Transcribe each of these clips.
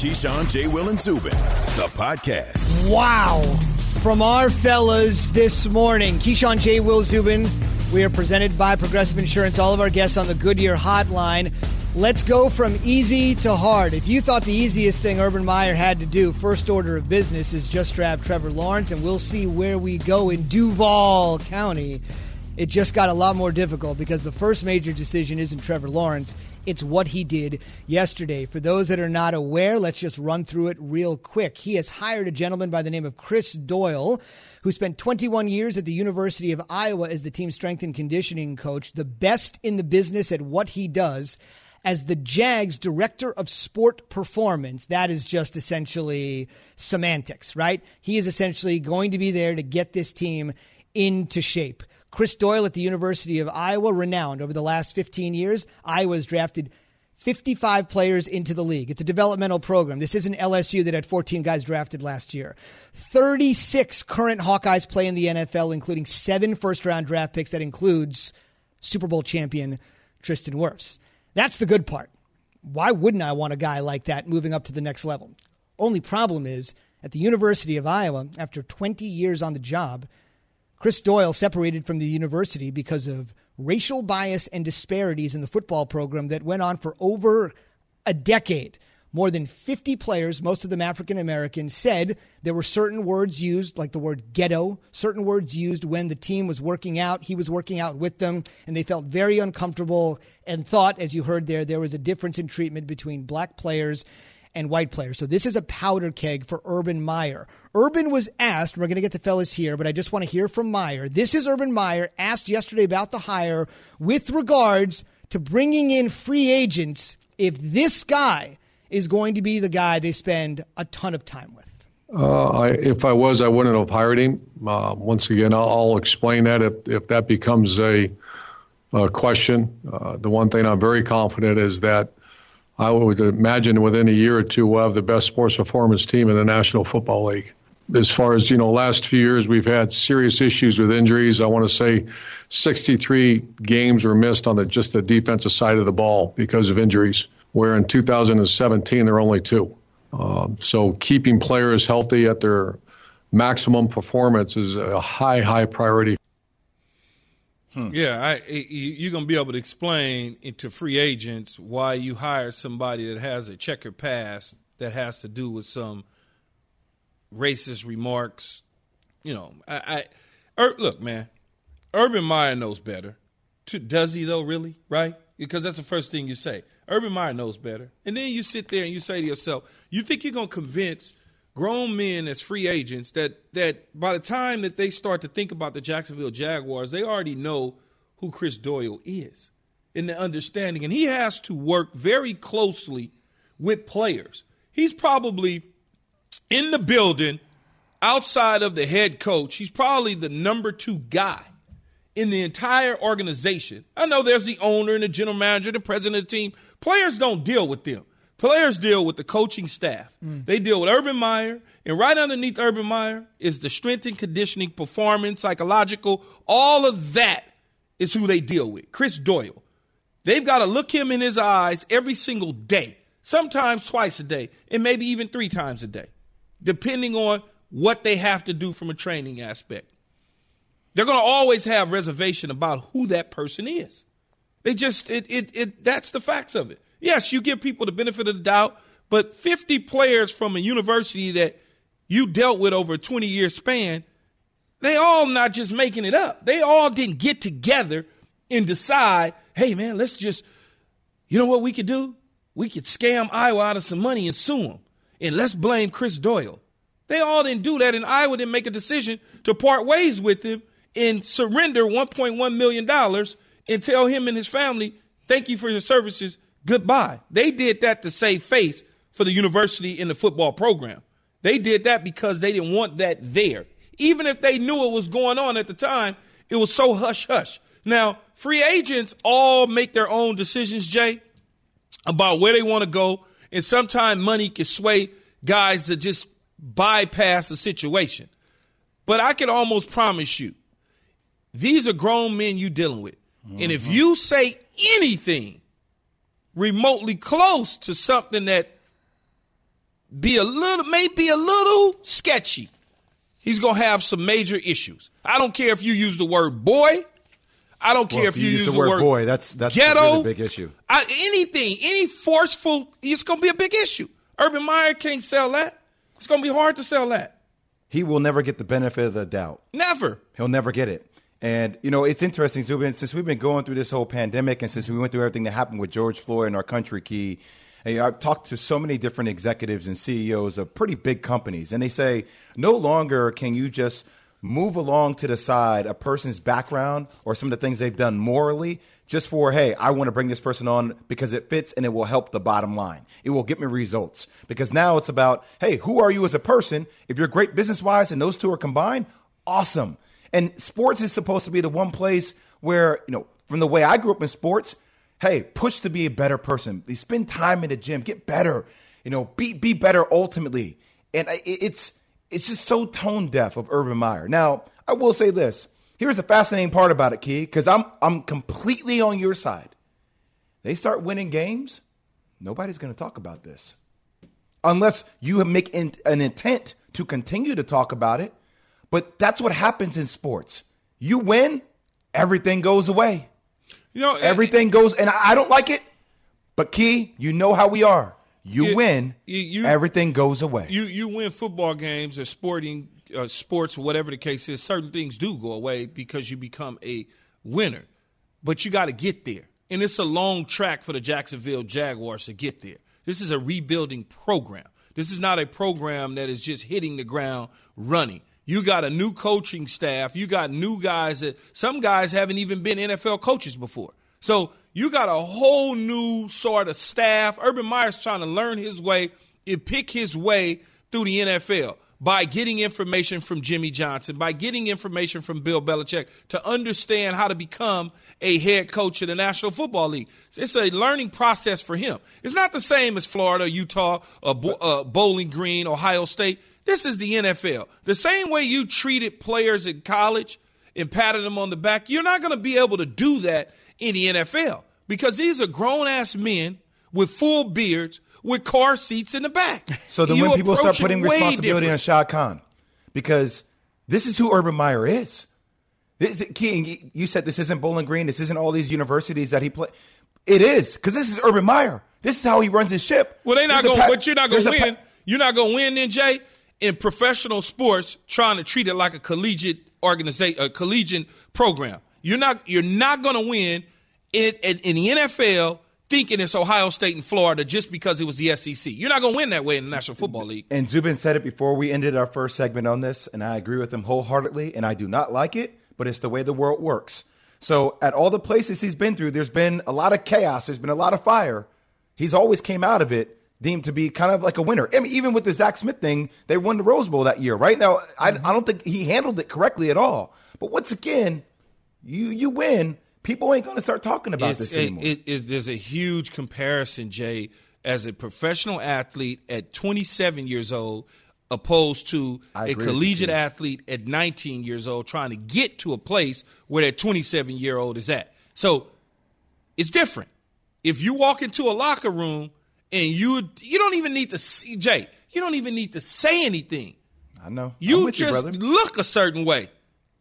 Keyshawn, J. Will, and Zubin, the podcast. Wow. From our fellas this morning, Keyshawn, J. Will, Zubin, we are presented by Progressive Insurance. All of our guests on the Goodyear Hotline. Let's go from easy to hard. If you thought the easiest thing Urban Meyer had to do, first order of business, is just draft Trevor Lawrence, and we'll see where we go in Duval County. It just got a lot more difficult because the first major decision isn't Trevor Lawrence, it's what he did yesterday. For those that are not aware, let's just run through it real quick. He has hired a gentleman by the name of Chris Doyle who spent 21 years at the University of Iowa as the team strength and conditioning coach, the best in the business at what he does as the Jags director of sport performance. That is just essentially semantics, right? He is essentially going to be there to get this team into shape. Chris Doyle at the University of Iowa, renowned over the last 15 years. Iowa has drafted 55 players into the league. It's a developmental program. This isn't LSU that had 14 guys drafted last year. 36 current Hawkeyes play in the NFL, including seven first round draft picks. That includes Super Bowl champion Tristan Wirfs. That's the good part. Why wouldn't I want a guy like that moving up to the next level? Only problem is at the University of Iowa, after 20 years on the job, Chris Doyle separated from the university because of racial bias and disparities in the football program that went on for over a decade. More than 50 players, most of them African American, said there were certain words used, like the word ghetto, certain words used when the team was working out. He was working out with them, and they felt very uncomfortable and thought, as you heard there, there was a difference in treatment between black players and white players. So this is a powder keg for Urban Meyer. Urban was asked, we're going to get the fellas here, but I just want to hear from Meyer. This is Urban Meyer asked yesterday about the hire with regards to bringing in free agents if this guy is going to be the guy they spend a ton of time with? Uh, I, if I was, I wouldn't have hired him. Uh, once again, I'll, I'll, explain that if, if that becomes a, a question. Uh, the one thing I'm very confident is that I would imagine within a year or two we'll have the best sports performance team in the National Football League. As far as you know, last few years we've had serious issues with injuries. I want to say 63 games were missed on the just the defensive side of the ball because of injuries where in 2017 there are only two. Uh, so keeping players healthy at their maximum performance is a high, high priority. Hmm. Yeah, I, you're going to be able to explain to free agents why you hire somebody that has a checkered past that has to do with some racist remarks. You know, I, I er, look, man, Urban Meyer knows better. Does he though? Really? Right? Because that's the first thing you say. Urban Meyer knows better. And then you sit there and you say to yourself, you think you're going to convince grown men as free agents that that by the time that they start to think about the Jacksonville Jaguars, they already know who Chris Doyle is in the understanding. And he has to work very closely with players. He's probably in the building outside of the head coach. He's probably the number two guy in the entire organization. I know there's the owner and the general manager, the president of the team. Players don't deal with them. Players deal with the coaching staff. Mm. They deal with Urban Meyer, and right underneath Urban Meyer is the strength and conditioning, performance, psychological, all of that is who they deal with. Chris Doyle. They've got to look him in his eyes every single day, sometimes twice a day, and maybe even three times a day, depending on what they have to do from a training aspect. They're going to always have reservation about who that person is. They just it, it it that's the facts of it. Yes, you give people the benefit of the doubt, but 50 players from a university that you dealt with over a 20 year span, they all not just making it up. They all didn't get together and decide, hey man, let's just, you know what we could do? We could scam Iowa out of some money and sue them. And let's blame Chris Doyle. They all didn't do that, and Iowa didn't make a decision to part ways with him and surrender $1.1 million and tell him and his family, thank you for your services, goodbye. They did that to save face for the university in the football program. They did that because they didn't want that there. Even if they knew it was going on at the time, it was so hush hush. Now, free agents all make their own decisions, Jay, about where they want to go. And sometimes money can sway guys to just bypass the situation. But I can almost promise you, these are grown men you're dealing with. Mm-hmm. And if mm-hmm. you say anything remotely close to something that be a little, maybe a little sketchy. He's going to have some major issues. I don't care if you use the word boy. I don't care well, if, you, use, use the, word, word, boy. That's that's ghetto, a really big issue. I, anything, any forceful, it's going to be a big issue. Urban Meyer can't sell that. It's going to be hard to sell that. He will never get the benefit of the doubt. Never. He'll never get it. And you know, it's interesting, Zubin, since we've been going through this whole pandemic, and since we went through everything that happened with George Floyd in our country, key. And, you know, I've talked to so many different executives and CEOs of pretty big companies, and they say no longer can you just move along to the side a person's background or some of the things they've done morally just for, hey, I want to bring this person on because it fits and it will help the bottom line. It will get me results. Because now it's about, hey, who are you as a person? If you're great business wise and those two are combined, awesome. And sports is supposed to be the one place where, you know, from the way I grew up in sports, hey, push to be a better person. Spend time in the gym, get better, you know, be be better ultimately. And it's it's just so tone deaf of Urban Meyer. Now, I will say this. Here's the fascinating part about it, Key, because I'm I'm completely on your side. They start winning games, nobody's going to talk about this. Unless you make an intent to continue to talk about it. But that's what happens in sports. You win, everything goes away. You know, everything it, goes, and I don't like it. But Key, you know how we are. You win, you, everything goes away. You you win football games or sporting uh, sports, whatever the case is. Certain things do go away because you become a winner, but you got to get there, and it's a long track for the Jacksonville Jaguars to get there. This is a rebuilding program. This is not a program that is just hitting the ground running. You got a new coaching staff. You got new guys that some guys haven't even been NFL coaches before. So you got a whole new sort of staff. Urban Meyer's trying to learn his way and pick his way through the NFL by getting information from Jimmy Johnson, by getting information from Bill Belichick to understand how to become a head coach in the National Football League. It's a learning process for him. It's not the same as Florida, Utah, Bowling Green, Ohio State. This is the NFL. The same way you treated players in college and patted them on the back, you're not going to be able to do that in the NFL because these are grown ass men with full beards with car seats in the back. So then, you when people start putting responsibility different. on Shad Khan, because this is who Urban Meyer is. This, King, you said this isn't Bowling Green. This isn't all these universities that he played. It is because this is Urban Meyer. This is how he runs his ship. Well, they're not going, pa- but you're not going to win. Pa- you're not going to win, then Jay, in professional sports, trying to treat it like a collegiate organization, a collegiate program. You're not. You're not going to win in, in, in the NFL thinking it's Ohio State and Florida just because it was the SEC. You're not going to win that way in the National Football League. And Zubin said it before we ended our first segment on this, and I agree with him wholeheartedly. And I do not like it, but it's the way the world works. So at all the places he's been through, there's been a lot of chaos. There's been a lot of fire. He's always came out of it deemed to be kind of like a winner. I mean, even with the Zach Smith thing, they won the Rose Bowl that year. Right now, I, mm-hmm. I don't think he handled it correctly at all. But once again, you you win people ain't going to start talking about it's, this anymore. It, it, there's a huge comparison, Jay, as a professional athlete at 27 years old opposed to a collegiate athlete at 19 years old trying to get to a place where that 27 year old is at. So it's different. If you walk into a locker room and you you don't even need to see Jay, you don't even need to say anything. I know. You just you, look a certain way.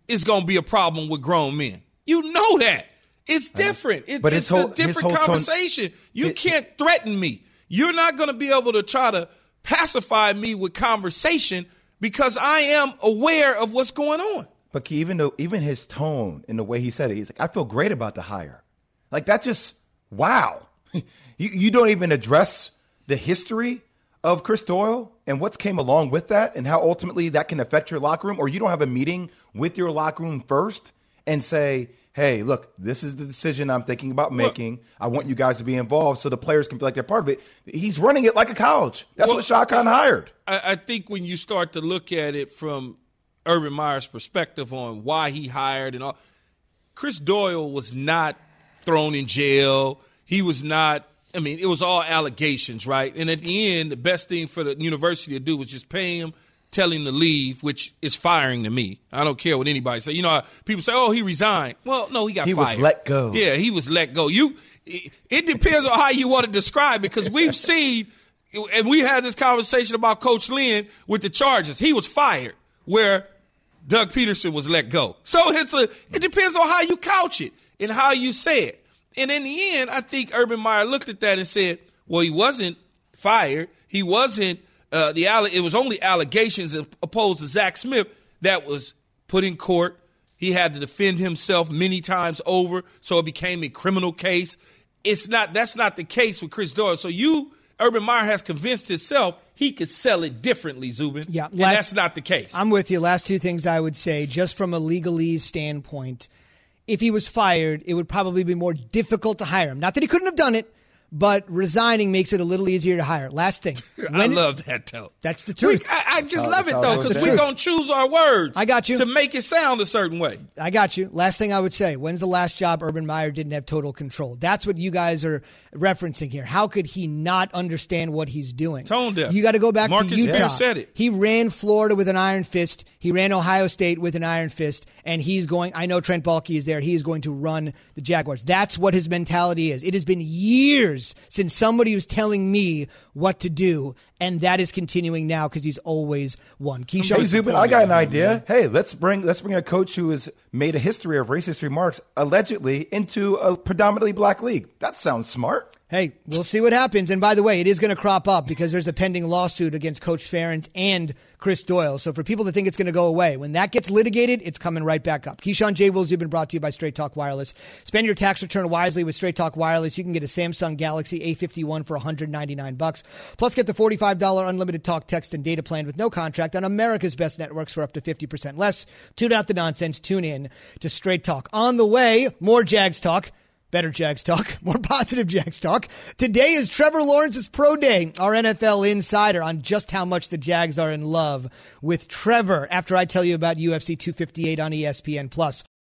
It's going to be a problem with grown men. You know that. It's different. It's, but it's whole, a different conversation. Tone, you it, can't threaten me. You're not going to be able to try to pacify me with conversation because I am aware of what's going on. But even though even his tone and the way he said it, he's like, I feel great about the hire. Like that just wow. you you don't even address the history of Chris Doyle and what's came along with that and how ultimately that can affect your locker room, or you don't have a meeting with your locker room first and say, hey, look, this is the decision I'm thinking about making. I want you guys to be involved so the players can feel like they're part of it. He's running it like a college. That's well, what Shad Khan hired. I, I, think when you start to look at it from Urban Meyer's perspective on why he hired and all, Chris Doyle was not thrown in jail. He was not. I mean, it was all allegations, right? And at the end, the best thing for the university to do was just pay him tell him to leave, which is firing to me. I don't care what anybody say. You know, people say, "Oh, he resigned." Well, no, he got he fired. He was let go. Yeah, he was let go. You, it depends on how you want to describe it because we've seen and we had this conversation about Coach Lynn with the Chargers. He was fired where Doug Pederson was let go. So it's a it depends on how you couch it and how you say it. And in the end, I think Urban Meyer looked at that and said, "Well, he wasn't fired. He wasn't uh, the it was only allegations opposed to Zach Smith that was put in court. He had to defend himself many times over, so it became a criminal case. It's not that's not the case with Chris Doyle. So you Urban Meyer has convinced himself he could sell it differently, Zubin. Yeah, last, and that's not the case. I'm with you. Last two things I would say, just from a legalese standpoint, if he was fired, it would probably be more difficult to hire him. Not that he couldn't have done it, but resigning makes it a little easier to hire. Last thing. I love that, though. That's the truth. We, I, I, just love it, though, because we're going to choose our words. I got you. To make it sound a certain way. I got you. Last thing I would say when's the last job Urban Meyer didn't have total control? That's what you guys are referencing here. How could he not understand what he's doing? Tone deaf. You got to go back Marcus to Utah. said it. He ran Florida with an iron fist. He ran Ohio State with an iron fist, and he's going. I know Trent Baalke is there. He is going to run the Jaguars. That's what his mentality is. It has been years since somebody was telling me what to do, and that is continuing now because he's always won. Keyshawn, hey Zubin, I got an idea. Hey, let's bring let's bring a coach who has made a history of racist remarks allegedly into a predominantly black league. That sounds smart. Hey, we'll see what happens. And by the way, it is going to crop up because there's a pending lawsuit against Coach Ferentz and Chris Doyle. So for people to think it's going to go away, when that gets litigated, it's coming right back up. Keyshawn J. Wills, you've been brought to you by Straight Talk Wireless. Spend your tax return wisely with Straight Talk Wireless. You can get a Samsung Galaxy A51 for 199 bucks. Plus, get the $45 unlimited talk, text, and data plan with no contract on America's best networks for up to 50% less. Tune out the nonsense. Tune in to Straight Talk. On the way, more Jags talk. Better Jags talk, more positive Jags talk. Today is Trevor Lawrence's pro day, our NFL insider on just how much the Jags are in love with Trevor after I tell you about UFC 258 on ESPN Plus.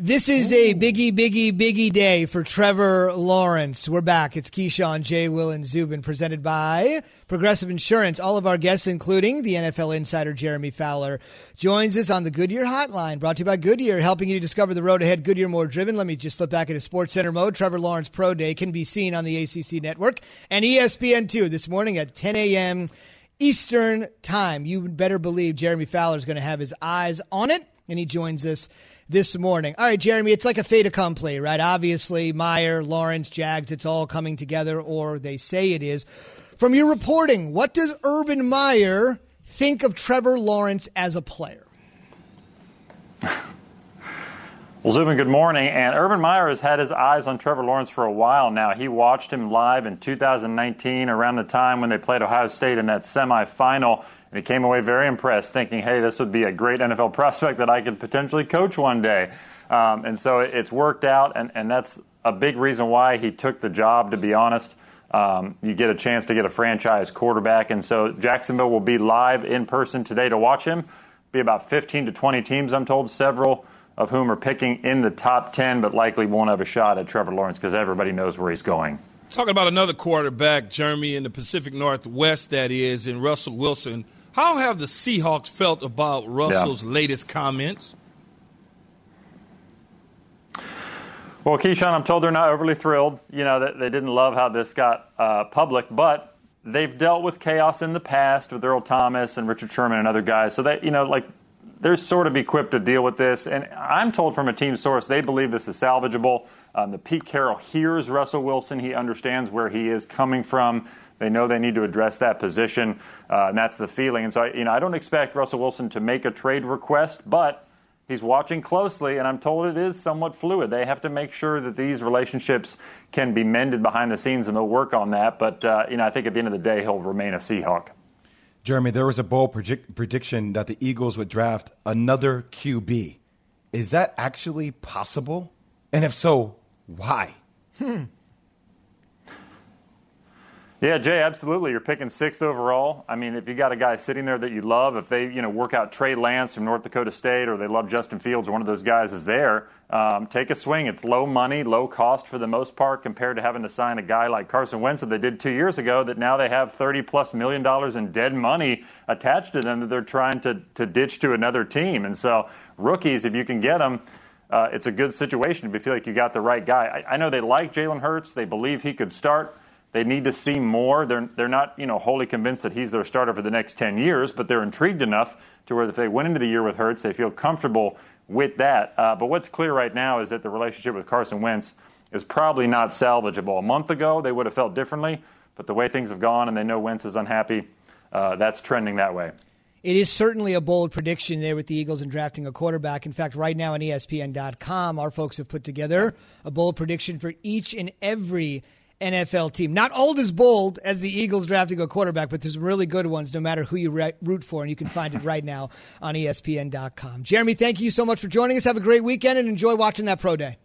This is a biggie, biggie, biggie day for Trevor Lawrence. We're back. It's Keyshawn, J. Will, and Zubin, presented by Progressive Insurance. All of our guests, including the NFL insider Jeremy Fowler, joins us on the Goodyear Hotline, brought to you by Goodyear, helping you to discover the road ahead. Goodyear more driven. Let me just slip back into Sports Center mode. Trevor Lawrence Pro Day can be seen on the ACC Network and ESPN2 this morning at 10 a.m. Eastern Time. You better believe Jeremy Fowler is going to have his eyes on it, and he joins us this morning. All right, Jeremy, it's like a fait accompli, right? Obviously, Meyer, Lawrence, Jags, it's all coming together, or they say it is. From your reporting, what does Urban Meyer think of Trevor Lawrence as a player? Well, Zubin, good morning. And Urban Meyer has had his eyes on Trevor Lawrence for a while now. He watched him live in 2019, around the time when they played Ohio State in that semifinal. And he came away very impressed, thinking, hey, this would be a great NFL prospect that I could potentially coach one day. Um, and so it's worked out, and, and that's a big reason why he took the job, to be honest. Um, you get a chance to get a franchise quarterback. And so Jacksonville will be live in person today to watch him. Be about 15 to 20 teams, I'm told, several of whom are picking in the top 10, but likely won't have a shot at Trevor Lawrence because everybody knows where he's going. Talking about another quarterback, Jeremy, in the Pacific Northwest, that is, in Russell Wilson. How have the Seahawks felt about Russell's yeah. latest comments? Well, Keyshawn, I'm told they're not overly thrilled. You know, that they didn't love how this got uh, public, but they've dealt with chaos in the past with Earl Thomas and Richard Sherman and other guys. So that, you know, like they're sort of equipped to deal with this. And I'm told from a team source they believe this is salvageable. Um, the Pete Carroll hears Russell Wilson. He understands where he is coming from. They know they need to address that position, uh, and that's the feeling. And so, you know, I don't expect Russell Wilson to make a trade request, but he's watching closely, and I'm told it is somewhat fluid. They have to make sure that these relationships can be mended behind the scenes, and they'll work on that. But uh, you know, I think at the end of the day, he'll remain a Seahawk. Jeremy, there was a bold predict- prediction that the Eagles would draft another QB. Is that actually possible? And if so, why? Hmm. Yeah, Jay, absolutely. You're picking sixth overall. I mean, if you got a guy sitting there that you love, if they, you know, work out Trey Lance from North Dakota State, or they love Justin Fields, or one of those guys is there, um, take a swing. It's low money, low cost for the most part, compared to having to sign a guy like Carson Wentz that they did two years ago. That now they have 30 plus million dollars in dead money attached to them that they're trying to to ditch to another team. And so, rookies, if you can get them. Uh, it's a good situation if you feel like you got the right guy. I, I know they like Jalen Hurts. They believe he could start. They need to see more. They're, they're not, you know, wholly convinced that he's their starter for the next 10 years, but they're intrigued enough to where if they went into the year with Hurts, they feel comfortable with that. Uh, but what's clear right now is that the relationship with Carson Wentz is probably not salvageable. A month ago, they would have felt differently, but the way things have gone and they know Wentz is unhappy, uh, that's trending that way. It is certainly a bold prediction there with the Eagles in drafting a quarterback. In fact, right now on ESPN.com, our folks have put together a bold prediction for each and every NFL team. Not old as bold as the Eagles drafting a quarterback, but there's some really good ones no matter who you root for, and you can find it right now on ESPN.com. Jeremy, thank you so much for joining us. Have a great weekend and enjoy watching that pro day.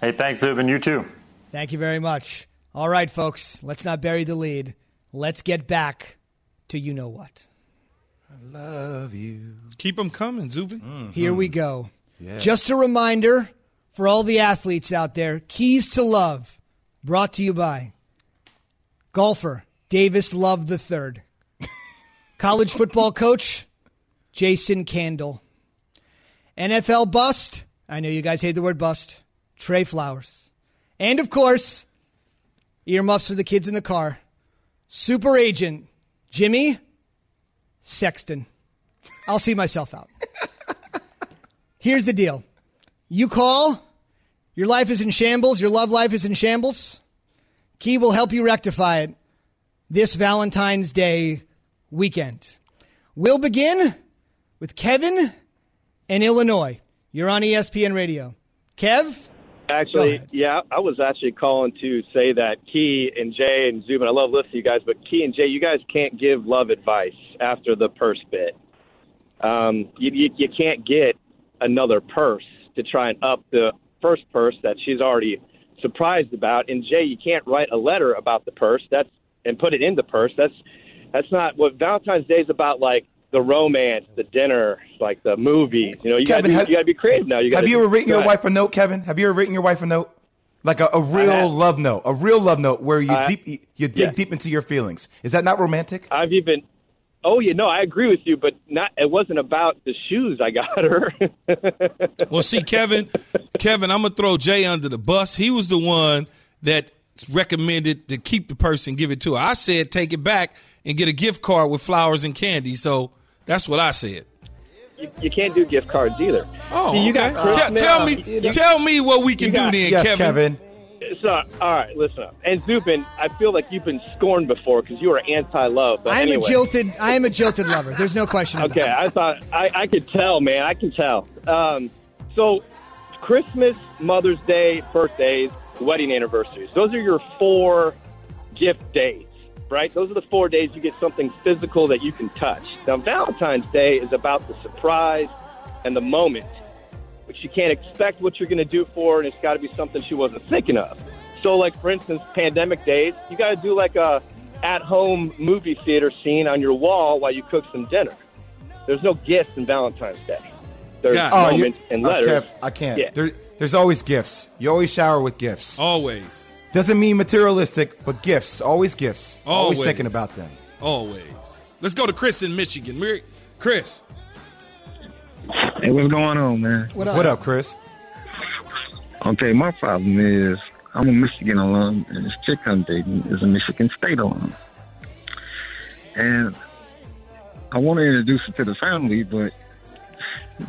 Hey, thanks, Zubin. You too. Thank you very much. All right, folks, let's not bury the lead. Let's get back to you know what. I love you. Keep them coming, Zubin. Mm-hmm. Here we go. Yeah. Just a reminder for all the athletes out there Keys to Love, brought to you by golfer Davis Love III, college football coach Jason Candle, NFL bust. I know you guys hate the word bust. Trey Flowers. And of course, earmuffs for the kids in the car. Super agent Jimmy Sexton. I'll see myself out. Here's the deal. You call your life is in shambles. Your love life is in shambles. Key will help you rectify it this Valentine's Day weekend. We'll begin with Kevin in Illinois. You're on ESPN Radio. Kev? Actually, yeah, I was actually calling to say that Key and Jay and Zoom, and I love listening to you guys, but Key and Jay, you guys can't give love advice after the purse bit. Um, you, you, you can't get another purse to try and up the first purse that she's already surprised about. And Jay, you can't write a letter about the purse. That's and put it in the purse. That's that's not what Valentine's Day is about. Like the romance, the dinner, like the movies. You know, you got to be creative now. You have you ever written your wife a note, Kevin? Have you ever written your wife a note? Like a, a real love note, a real love note where you deep you dig yeah. deep into your feelings. Is that not romantic? I've even Oh yeah, no, I agree with you, but not. It wasn't about the shoes I got her. well, see, Kevin, Kevin, I'm gonna throw Jay under the bus. He was the one that recommended to keep the purse and give it to her. I said take it back and get a gift card with flowers and candy. So that's what I said. You, you can't do gift cards either. Oh, see, you okay. got tell, tell me, you tell me what we can got, do then, yes, Kevin. Kevin. So, all right, listen up. And Zubin, I feel like you've been scorned before because you are anti-love. I am anyway. a jilted. I am a jilted lover. There's no question. okay, I thought I, I could tell, man. I can tell. Um, so, Christmas, Mother's Day, birthdays, wedding anniversaries. Those are your four gift days, right? Those are the four days you get something physical that you can touch. Now, Valentine's Day is about the surprise and the moment but she can't expect what you're going to do for her, and it's got to be something she wasn't thinking of. So, like for instance, pandemic days, you got to do like a at-home movie theater scene on your wall while you cook some dinner. There's no gifts in Valentine's Day. There's yeah. Oh, moments oh, and letters. Kev, I can't. Yeah. There, there's always gifts. You always shower with gifts. Always. Doesn't mean materialistic, but gifts. Always gifts. Always, always thinking about them. Always. Let's go to Chris in Michigan. Chris. Hey, what's going on, man? What up, what up Chris? Okay, my problem is I'm a Michigan alum, and this chick I'm dating is a Michigan State alum. And I want to introduce her to the family, but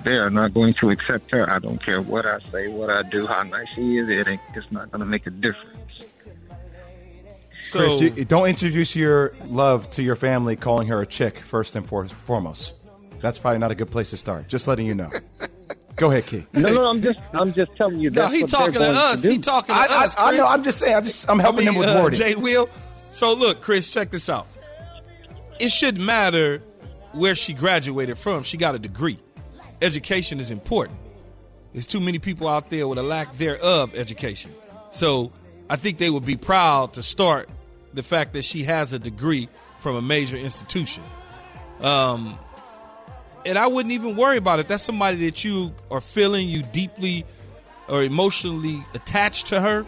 they are not going to accept her. I don't care what I say, what I do, how nice she is. It ain't, it's not going to make a difference. So Chris, you, don't introduce your love to your family calling her a chick first and for, foremost. That's probably not a good place to start. Just letting you know. Go ahead, Key. No, no, I'm just, I'm just telling you. no, he what talking to us. do. He talking to I, us. I, I know. I'm just saying. I'm just. I'm helping I mean, him with uh, wording. Jay Will. So look, Chris, check this out. It shouldn't matter where she graduated from. She got a degree. Education is important. There's too many people out there with a lack thereof education. So I think they would be proud to start the fact that she has a degree from a major institution. Um, and I wouldn't even worry about it. That's somebody that you are feeling you deeply or emotionally attached to her.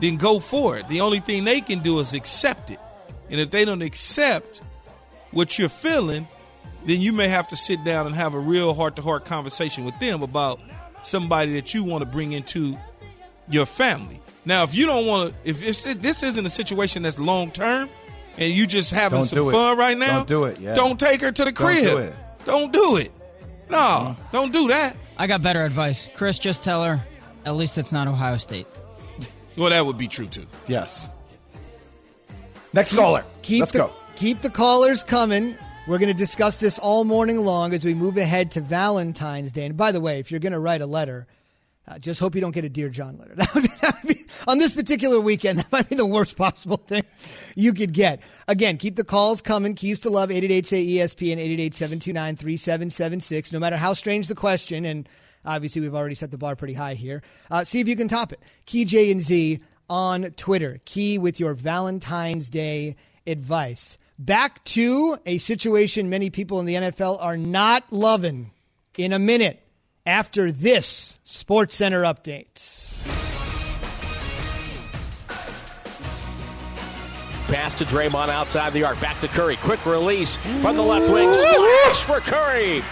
Then go for it. The only thing they can do is accept it. And if they don't accept what you're feeling, then you may have to sit down and have a real heart to heart conversation with them about somebody that you want to bring into your family. Now, if you don't want to, if it's, this isn't a situation that's long term, and you just having Don't some fun right now, Don't do it, yeah. Don't take her to the Don't crib. Do it. Don't do it. No, don't do that. I got better advice. Chris, just tell her, at least it's not Ohio State. Well, that would be true too. Yes. Next caller. Keep Let's the, go. Keep the callers coming. We're going to discuss this all morning long as we move ahead to Valentine's Day. And by the way, if you're going to write a letter, uh, just hope you don't get a Dear John letter. That would, be, that would be, on this particular weekend, that might be the worst possible thing you could get. Again, keep the calls coming. Keys to Love, 888-SAY-ESPN, 888-729-3776. No matter how strange the question, and obviously we've already set the bar pretty high here, uh, see if you can top it. Key J and Z on Twitter. Key with your Valentine's Day advice. Back to a situation many people in the NFL are not loving in a minute after this Sports Center update. Pass to Draymond outside the arc. Back to Curry. Quick release from the left wing. Splash for Curry.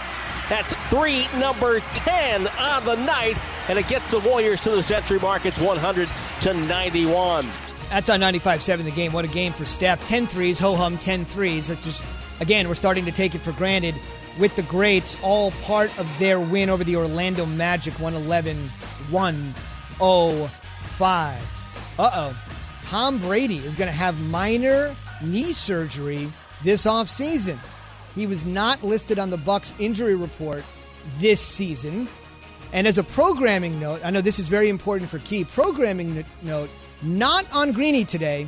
That's three number 10 on the night, and it gets the Warriors to the century mark. It's 100 to 91. That's on 95 7 the game. What a game for Steph. 10 threes, ho hum, 10 threes. That just, again, we're starting to take it for granted with the greats, all part of their win over the Orlando Magic 111 105. Uh oh. Tom Brady is going to have minor knee surgery this offseason. He was not listed on the Bucs injury report this season. And as a programming note, I know this is very important for Key. Programming note, not on Greeny today,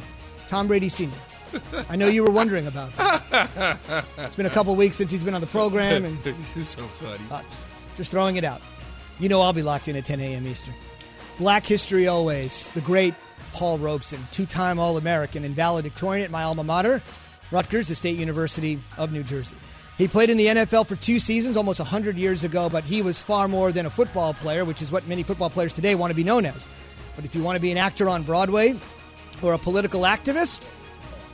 Tom Brady Sr. I know you were wondering about that. It's been a couple weeks since he's been on the program, and It's so funny. uh, just throwing it out. You know I'll be locked in at 10 a.m. Eastern. Black history always. The great Paul Robeson, two-time All-American and valedictorian at my alma mater, Rutgers, the State University of New Jersey. He played in the NFL for two seasons almost 100 years ago, but he was far more than a football player, which is what many football players today want to be known as. But if you want to be an actor on Broadway or a political activist,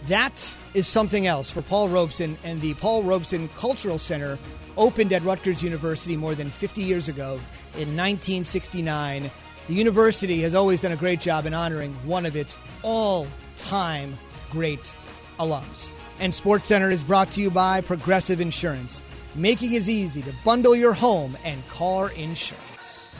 that is something else for Paul Robeson and the Paul Robeson Cultural Center opened at Rutgers University more than 50 years ago in 1969. The university has always done a great job in honoring one of its all-time great alums. And Sports Center is brought to you by Progressive Insurance, making it easy to bundle your home and car insurance.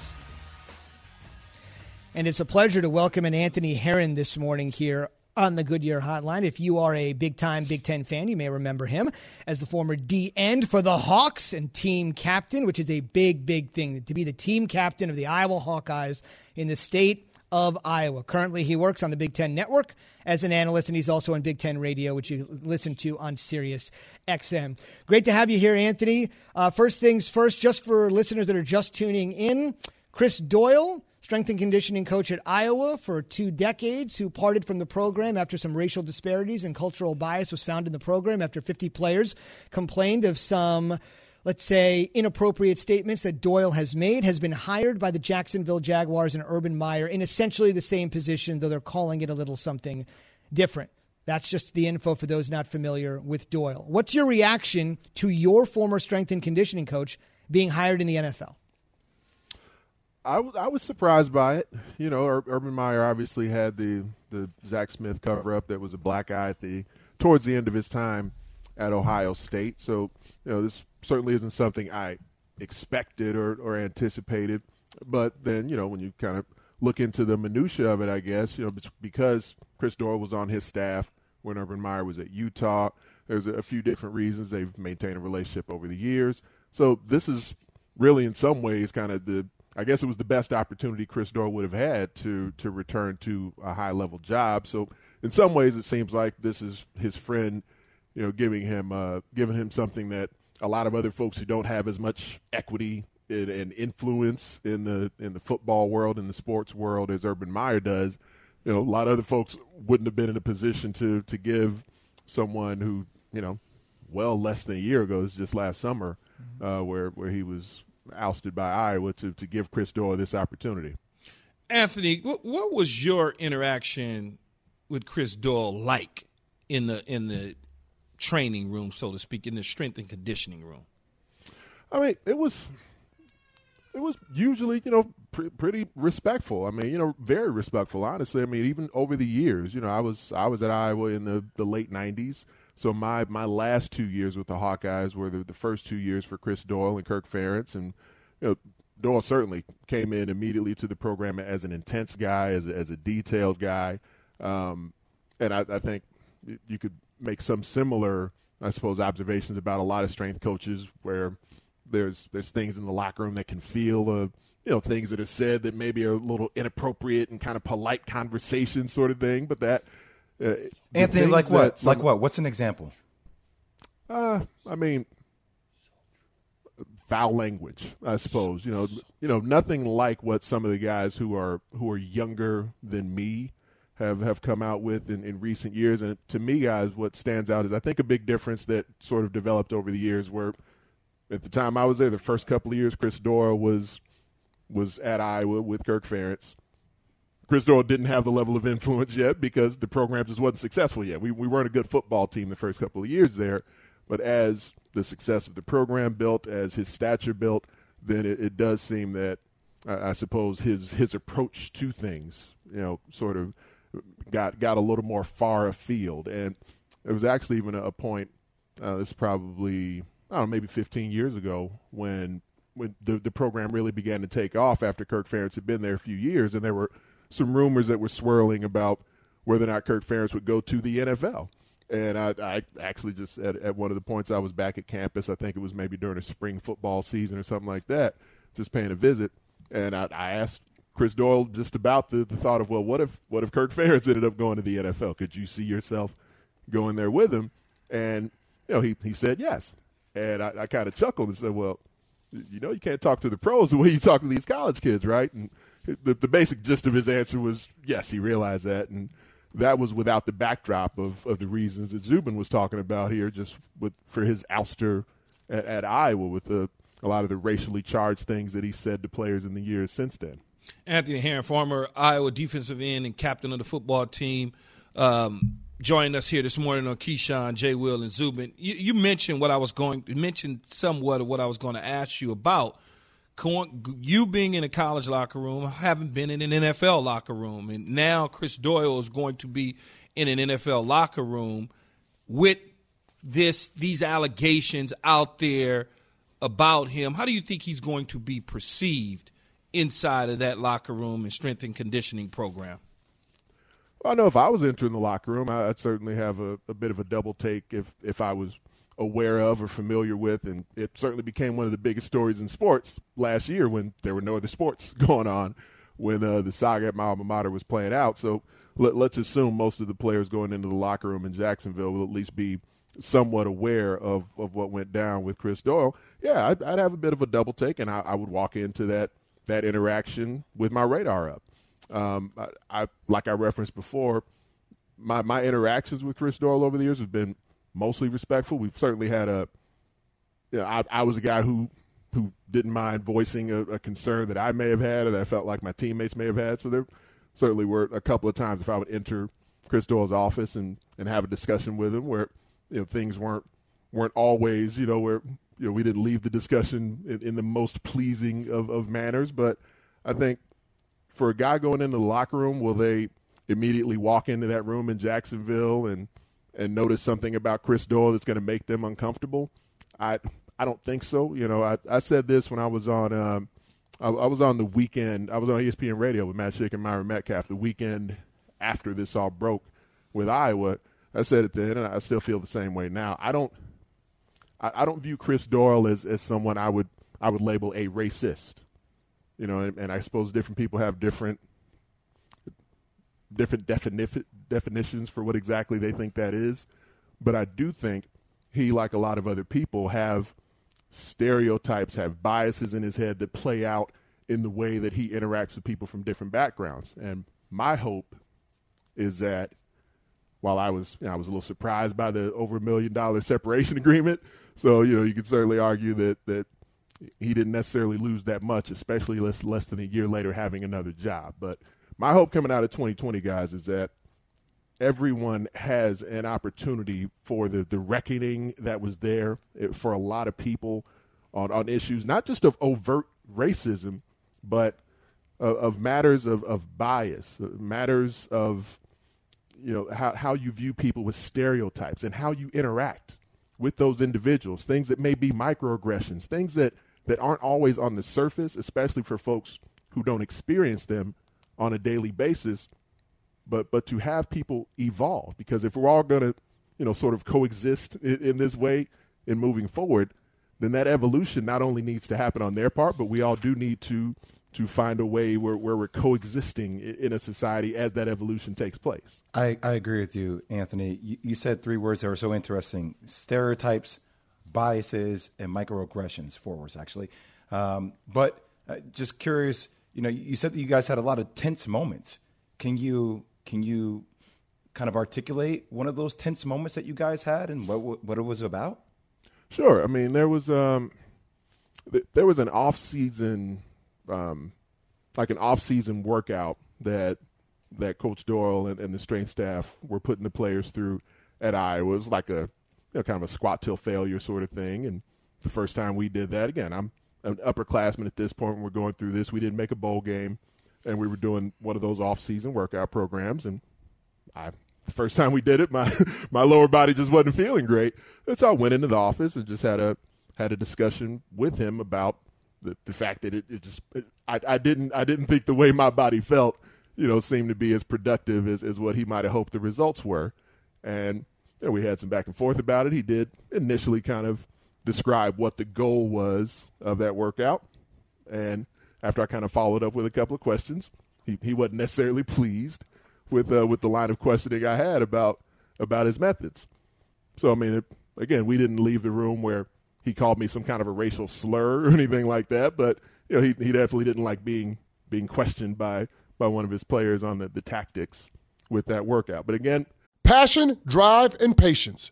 And it's a pleasure to welcome in Anthony Herron this morning here on the Goodyear Hotline. If you are a big time Big Ten fan, you may remember him as the former D end for the Hawks and team captain, which is a big, big thing to be the team captain of the Iowa Hawkeyes in the state of Iowa. Currently, he works on the Big Ten Network as an analyst, and he's also on Big Ten Radio, which you listen to on Sirius XM. Great to have you here, Anthony. Uh, first things first, just for listeners that are just tuning in, Chris Doyle strength and conditioning coach at Iowa for two decades, who parted from the program after some racial disparities and cultural bias was found in the program after 50 players complained of some, let's say, inappropriate statements that Doyle has made, has been hired by the Jacksonville Jaguars and Urban Meyer in essentially the same position, though they're calling it a little something different. That's just the info for those not familiar with Doyle. What's your reaction to your former strength and conditioning coach being hired in the NFL? I, w- I was surprised by it. You know, Ur- Urban Meyer obviously had the the Zach Smith cover up that was a black eye at the towards the end of his time at Ohio State. So you know, this certainly isn't something I expected or, or anticipated. But then, you know, when you kind of look into the minutia of it, I guess, you know, because Chris Doyle was on his staff when Urban Meyer was at Utah, there's a few different reasons they've maintained a relationship over the years. So this is really, in some ways, kind of the I guess it was the best opportunity Chris Doyle would have had to to return to a high level job. So in some ways, it seems like this is his friend, you know, giving him uh, giving him something that a lot of other folks who don't have as much equity and, and influence in the in the football world in the sports world as Urban Meyer does. You know, a lot of other folks wouldn't have been in a position to to give someone who you know, well less than a year ago, it's just last summer, mm-hmm. uh, where where he was ousted by Iowa to to give Chris Doyle this opportunity. Anthony, what, what was your interaction with Chris Doyle like in the in the training room, so to speak, in the strength and conditioning room? I mean, it was it was usually you know pre- pretty respectful. I mean, you know, very respectful. Honestly, I mean, even over the years, you know, I was I was at Iowa in the the late '90s. So my my last two years with the Hawkeyes were the, the first two years for Chris Doyle and Kirk Ferentz, and you know Doyle certainly came in immediately to the program as an intense guy, as a, as a detailed guy, um, and I, I think you could make some similar, I suppose, observations about a lot of strength coaches where there's there's things in the locker room that can feel uh, you know things that are said that maybe are a little inappropriate and kind of polite conversation sort of thing, but that uh, Anthony, like what? Some, like what? What's an example? Uh, I mean, foul language, I suppose. You know, you know, nothing like what some of the guys who are who are younger than me have have come out with in, in recent years. And to me, guys, what stands out is I think a big difference that sort of developed over the years. Where at the time I was there, the first couple of years, Chris Doyle was was at Iowa with Kirk Ferentz. Chris Doyle didn't have the level of influence yet because the program just wasn't successful yet. We, we weren't a good football team the first couple of years there. But as the success of the program built, as his stature built, then it, it does seem that uh, I suppose his his approach to things, you know, sort of got got a little more far afield. And there was actually even a, a point. Uh, this probably I don't know, maybe 15 years ago when when the the program really began to take off after Kirk Ferentz had been there a few years, and there were some rumors that were swirling about whether or not Kirk Ferentz would go to the NFL. And I, I actually just at, at one of the points I was back at campus. I think it was maybe during a spring football season or something like that, just paying a visit. And I, I asked Chris Doyle just about the, the thought of well, what if what if Kirk Ferentz ended up going to the NFL? Could you see yourself going there with him? And you know, he he said yes. And I, I kind of chuckled and said, well, you know, you can't talk to the pros the way you talk to these college kids, right? And the, the basic gist of his answer was yes, he realized that, and that was without the backdrop of, of the reasons that Zubin was talking about here, just with for his ouster at, at Iowa with the, a lot of the racially charged things that he said to players in the years since then. Anthony Herron, former Iowa defensive end and captain of the football team, um, joined us here this morning on Keyshawn, Jay Will, and Zubin. You, you mentioned what I was going, you mentioned somewhat of what I was going to ask you about you being in a college locker room, haven't been in an NFL locker room, and now Chris Doyle is going to be in an NFL locker room with this these allegations out there about him. How do you think he's going to be perceived inside of that locker room and strength and conditioning program? Well, I know if I was entering the locker room, I'd certainly have a, a bit of a double take if if I was aware of or familiar with, and it certainly became one of the biggest stories in sports last year when there were no other sports going on when uh, the saga at my alma mater was playing out. So let, us assume most of the players going into the locker room in Jacksonville will at least be somewhat aware of, of what went down with Chris Doyle. Yeah, I'd, I'd have a bit of a double take, and I, I, would walk into that that interaction with my radar up. Um, I, I like I referenced before, my my interactions with Chris Doyle over the years have been mostly respectful. We've certainly had a, you know, I, I was a guy who who didn't mind voicing a, a, concern that I may have had or that I felt like my teammates may have had. So there certainly were a couple of times if I would enter Chris Doyle's office and, and have a discussion with him where you know things weren't weren't always you know where you know we didn't leave the discussion in, in the most pleasing of, of manners. But I think for a guy going into the locker room, will they immediately walk into that room in Jacksonville and and notice something about Chris Doyle that's going to make them uncomfortable, I I don't think so. You know, I, I said this when I was on um, I, I, was on the weekend. I was on ESPN Radio with Matt Schick and Myron Medcalf the weekend after this all broke with Iowa. I said it then, and I still feel the same way now. I don't I, I don't view Chris Doyle as, as someone I would I would label a racist. You know, and, and I suppose different people have different different defini- definitions for what exactly they think that is. But I do think he, like a lot of other people, have stereotypes, have biases in his head that play out in the way that he interacts with people from different backgrounds. And my hope is that while I was, you know, I was a little surprised by the over a million dollar separation agreement. So, you know, you could certainly argue that, that he didn't necessarily lose that much, especially less, less than a year later having another job. But my hope coming out of 2020, guys, is that everyone has an opportunity for the, the reckoning that was there eh, for a lot of people on, on issues, not just of overt racism, but of, of matters of, of bias, uh, matters of you know how, how you view people with stereotypes and how you interact with those individuals things that may be microaggressions things that that aren't always on the surface especially for folks who don't experience them on a daily basis but but to have people evolve because if we're all going to you know sort of coexist in, in, this way in moving forward then that evolution not only needs to happen on their part but we all do need to to find a way where, where we're coexisting in a society as that evolution takes place. I, I agree with you, Anthony. You, you said three words that were so interesting stereotypes, biases, and microaggressions, four words actually. Um, but uh, just curious, you know, you said that you guys had a lot of tense moments. Can you can you kind of articulate one of those tense moments that you guys had and what what it was about? Sure. I mean, there was um, th- there was an off season, um, like an off season workout that that Coach Doyle and, and, the strength staff were putting the players through at Iowa. It was like a you know, kind of a squat till failure sort of thing. And the first time we did that, again, I'm an upperclassman at this point. When we're going through this, we didn't make a bowl game and we were doing one of those off-season workout programs, and I the first time we did it, my my lower body just wasn't feeling great, and so I went into the office and just had a had a discussion with him about the, the fact that it, it just it, I, I didn't I didn't think the way my body felt you know seemed to be as productive as, as what he might have hoped the results were, and you know, we had some back and forth about it. He did initially kind of describe what the goal was of that workout, and after I kind of followed up with a couple of questions. He, he wasn't necessarily pleased with uh, with the line of questioning I had about about his methods. So I mean, it, again, we didn't leave the room where he called me some kind of a racial slur or anything like that. But you know, he he definitely didn't like being being questioned by by one of his players on the, the tactics with that workout. But again, passion, drive, and patience.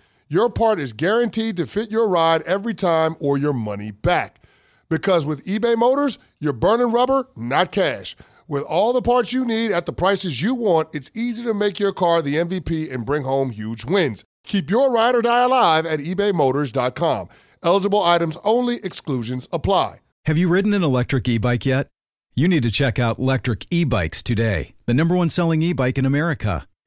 your part is guaranteed to fit your ride every time or your money back. Because with eBay Motors, you're burning rubber, not cash. With all the parts you need at the prices you want, it's easy to make your car the MVP and bring home huge wins. Keep your ride or die alive at ebaymotors.com. Eligible items only, exclusions apply. Have you ridden an electric e bike yet? You need to check out Lectric E Bikes today, the number one selling e bike in America.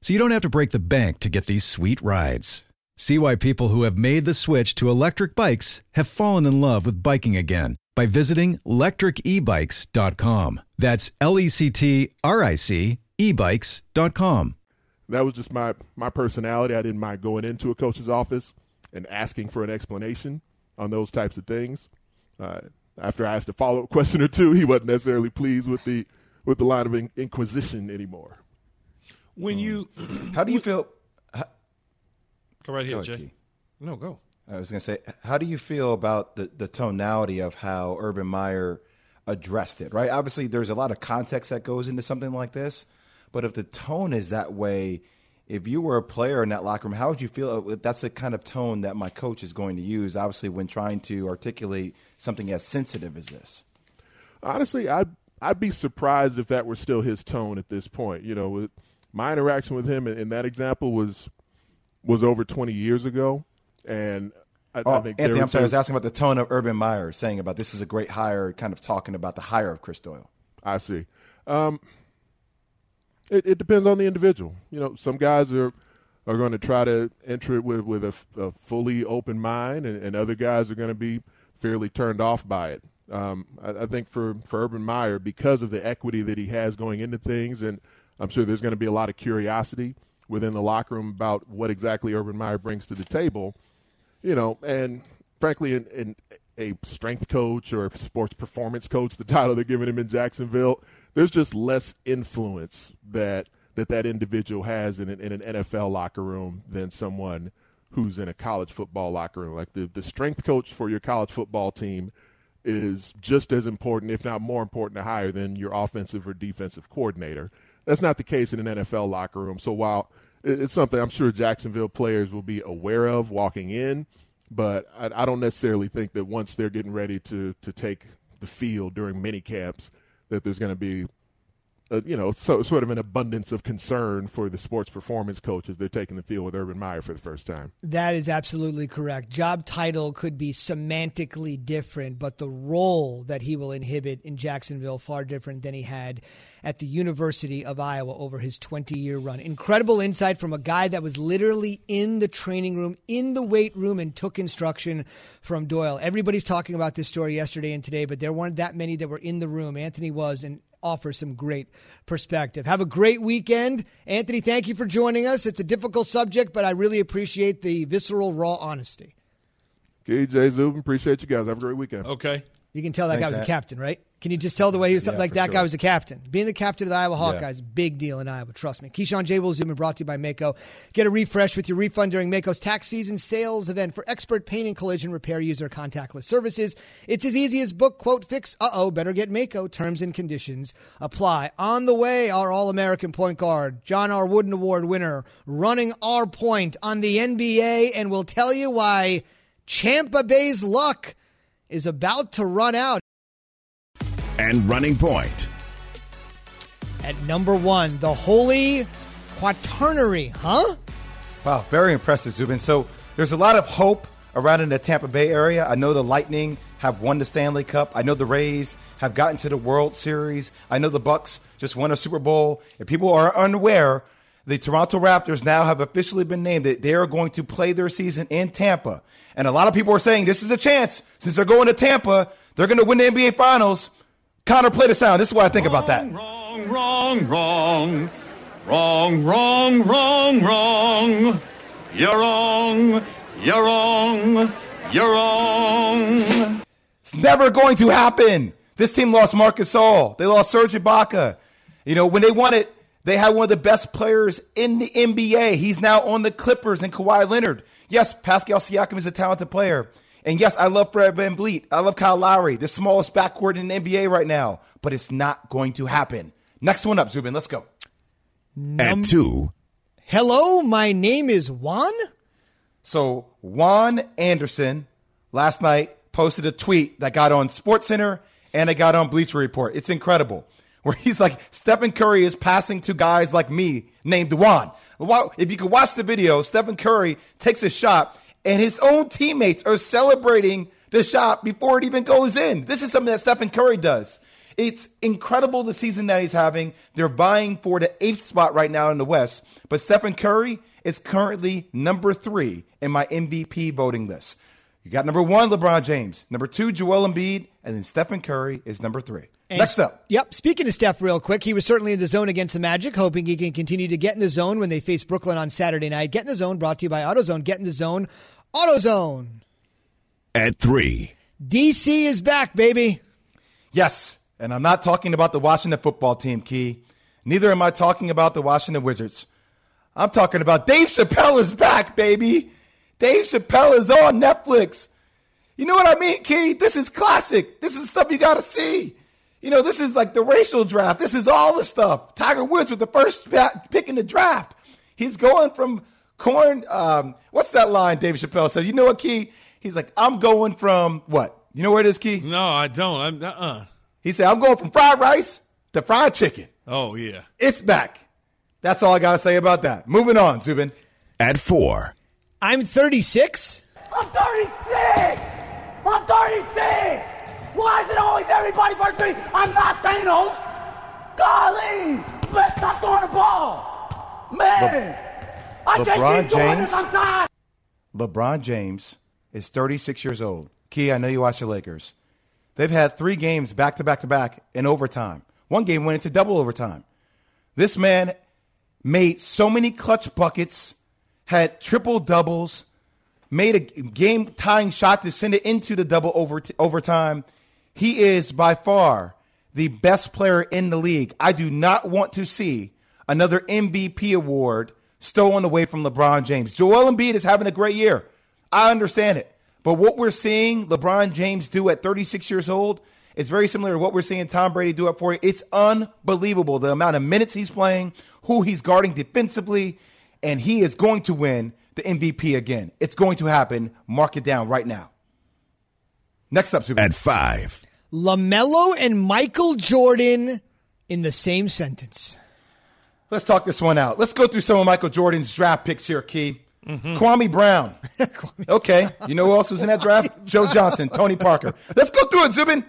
so you don't have to break the bank to get these sweet rides. See why people who have made the switch to electric bikes have fallen in love with biking again by visiting lectricebikes.com. That's L E C T R I C ebikes.com. That was just my my personality. I didn't mind going into a coach's office and asking for an explanation on those types of things. Uh, after I asked a follow up question or two, he wasn't necessarily pleased with the with the line of in- inquisition anymore. When mm. you, How do you feel? go right here, Go Jay. Key. No, go. I was going to say, how do you feel about the, the tonality of how Urban Meyer addressed it, right? Obviously, there's a lot of context that goes into something like this, but if the tone is that way, if you were a player in that locker room, how would you feel? Uh, that's the kind of tone that my coach is going to use, obviously, when trying to articulate something as sensitive as this. Honestly, I'd I'd be surprised if that were still his tone at this point. You know, with, my interaction with him in, in that example was was over 20 years ago, and I, Oh, I think Anthony, I'm sorry. I was asking about the tone of Urban Meyer saying about this is a great hire, kind of talking about the hire of Chris Doyle. I see. Um, it, it depends on the individual. You know, some guys are are going to try to enter it with with a, a fully open mind, and, and other guys are going to be fairly turned off by it. Um, I, I think for for Urban Meyer, because of the equity that he has going into things, and I'm sure there's going to be a lot of curiosity within the locker room about what exactly Urban Meyer brings to the table. You know, and frankly, in, in a strength coach or sports performance coach, the title they're giving him in Jacksonville, there's just less influence that that that individual has in an, in an NFL locker room than someone who's in a college football locker room. Like the the strength coach for your college football team is just as important, if not more important, to hire than your offensive or defensive coordinator. That's not the case in an NFL locker room. So while it's something I'm sure Jacksonville players will be aware of walking in, but I, I don't necessarily think that once they're getting ready to to take the field during mini camps, that there's going to be, a, you know, so, sort of an abundance of concern for the sports performance coaches. They're taking the field with Urban Meyer for the first time. That is absolutely correct. Job title could be semantically different, but the role that he will inhibit in Jacksonville far different than he had at the University of Iowa over his 20-year run. Incredible insight from a guy that was literally in the training room, in the weight room and took instruction from Doyle. Everybody's talking about this story yesterday and today, but there weren't that many that were in the room. Anthony was and offers some great perspective. Have a great weekend. Anthony, thank you for joining us. It's a difficult subject, but I really appreciate the visceral, raw honesty. KJ Zubin, appreciate you guys. Have a great weekend. Okay. You can tell that Thanks, guy was a captain, right? Can you just tell the way he was Yeah, like that sure. guy was a captain? Being the captain of the Iowa Yeah. Hawkeyes, big deal in Iowa. Trust me. Keyshawn J. Will Zoom and brought to you by Maaco. Get a refresh with your refund during Maaco's tax season sales event for expert paint and collision repair user contactless services. It's as easy as book, quote, fix. Uh oh, better get Maaco. Terms and conditions apply. On the way, our All American point guard, John R. Wooden Award winner, running our point on the NBA, and we'll tell you why Champa Bay's luck is about to run out. And running point. At number one, the Holy Quaternary, huh? Wow, very impressive, Zubin. So there's a lot of hope around in the Tampa Bay area. I know the Lightning have won the Stanley Cup. I know the Rays have gotten to the World Series. I know the Bucs just won a Super Bowl. If people are unaware, the Toronto Raptors now have officially been named that they are going to play their season in Tampa. And a lot of people are saying this is a chance since they're going to Tampa, they're going to win the NBA Finals. Connor, play the sound. This is what I think about that. Wrong, wrong, wrong, wrong, wrong, wrong, wrong. You're wrong, you're wrong, you're wrong. It's never going to happen. This team lost Marc Gasol. They lost Serge Ibaka. You know, when they won it, they had one of the best players in the NBA. He's now on the Clippers and Kawhi Leonard. Yes, Pascal Siakam is a talented player. And yes, I love Fred VanVleet. I love Kyle Lowry, the smallest backcourt in the NBA right now. But it's not going to happen. Next one up, Zubin. Let's go. At two, Hello, my name is Juan. So Juan Anderson last night posted a tweet that got on SportsCenter and it got on Bleacher Report. It's incredible. Where he's like, Stephen Curry is passing to guys like me named Juan. If you could watch the video, Stephen Curry takes a shot and his own teammates are celebrating the shot before it even goes in. This is something that Stephen Curry does. It's incredible the season that he's having. They're vying for the eighth spot right now in the West, but Stephen Curry is currently number three in my MVP voting list. You got number one, LeBron James, number two, Joel Embiid, and then Stephen Curry is number three. And- Next up, Yep. Speaking of Steph, real quick, he was certainly in the zone against the Magic, hoping he can continue to get in the zone when they face Brooklyn on Saturday night. Get in the zone, brought to you by AutoZone. Get in the zone, AutoZone. at three, DC is back, baby. Yes, and I'm not talking about the Washington football team, Key. Neither am I talking about the Washington Wizards. I'm talking about Dave Chappelle is back, baby. Dave Chappelle is on Netflix. You know what I mean, Key? This is classic. This is stuff you got to see. You know, this is like the racial draft. This is all the stuff. Tiger Woods with the first pick in the draft. He's going from corn. Um, what's that line Dave Chappelle says? You know what, Key? He's like, I'm going from what? You know where it is, Key? No, I don't. I'm uh-uh. He said, I'm going from fried rice to fried chicken. Oh, yeah. It's back. That's all I got to say about that. Moving on, Zubin. At four. I'm 36. I'm 36. I'm 36. Why is it always everybody first me? I'm not Thanos. Golly, let's stop throwing the ball. Man, Le- I can't keep doing this. I'm tired. LeBron James is 36 years old. Key, I know you watch the Lakers. They've had three games back to back to back in overtime. One game went into double overtime. This man made so many clutch buckets, had triple doubles, made a game tying shot to send it into the double over overtime. He is by far the best player in the league. I do not want to see another MVP award stolen away from LeBron James. Joel Embiid is having a great year. I understand it. But what we're seeing LeBron James do at 36 years old is very similar to what we're seeing Tom Brady do at 40. It's unbelievable the amount of minutes he's playing, who he's guarding defensively, and he is going to win the MVP again. It's going to happen. Mark it down right now. Next up, Super. At five. LaMelo and Michael Jordan in the same sentence. Let's talk this one out. Let's go through some of Michael Jordan's draft picks here, Key. Mm-hmm. Kwame Brown. okay. You know who else was in that draft? Joe Johnson, Tony Parker. Let's go through it, Zubin.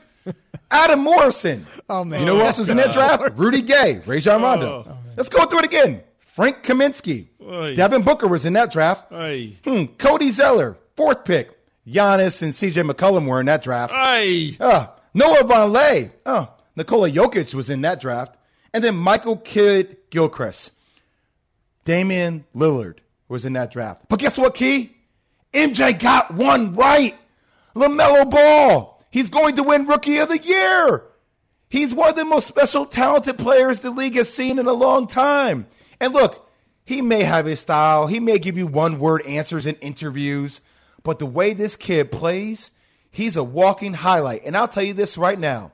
Adam Morrison. Oh, man. You know who else was in that draft? Rudy Gay, Rajon Rondo. Oh, Let's go through it again. Frank Kaminsky. Oy. Devin Booker was in that draft. Hmm. Cody Zeller, fourth pick. Giannis and CJ McCollum were in that draft. Uh, Noah Vonleh. Oh, Nikola Jokic was in that draft. And then Michael Kidd Gilchrist. Damian Lillard was in that draft. But guess what, Key? MJ got one right. LaMelo Ball. He's going to win Rookie of the Year. He's one of the most special, talented players the league has seen in a long time. And look, he may have his style. He may give you one word answers in interviews. But the way this kid plays, he's a walking highlight. And I'll tell you this right now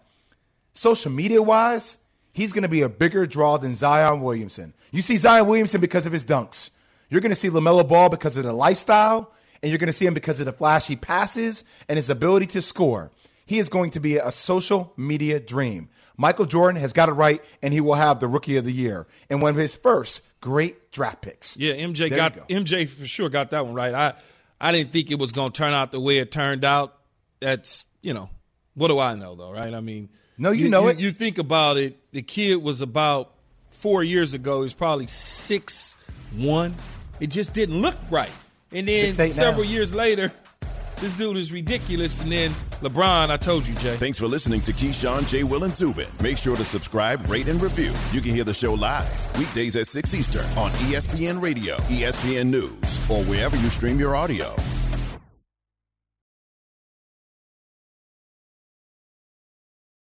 social media wise, he's going to be a bigger draw than Zion Williamson. You see Zion Williamson because of his dunks. You're going to see LaMelo Ball because of the lifestyle, and you're going to see him because of the flashy passes and his ability to score. He is going to be a social media dream. Michael Jordan has got it right, and he will have the Rookie of the Year and one of his first great draft picks. Yeah, MJ there got go. MJ for sure got that one right. I I didn't think it was going to turn out the way it turned out. That's you know what do I know though, right? I mean, no, you, you know you, it. You think about it. The kid was about four years ago. He's probably six one it just didn't look right. And then Six, several now. years later, this dude is ridiculous. And then LeBron, I told you, Jay. Thanks for listening to Keyshawn, J. Will, and Zubin. Make sure to subscribe, rate, and review. You can hear the show live weekdays at 6 Eastern on ESPN Radio, ESPN News, or wherever you stream your audio.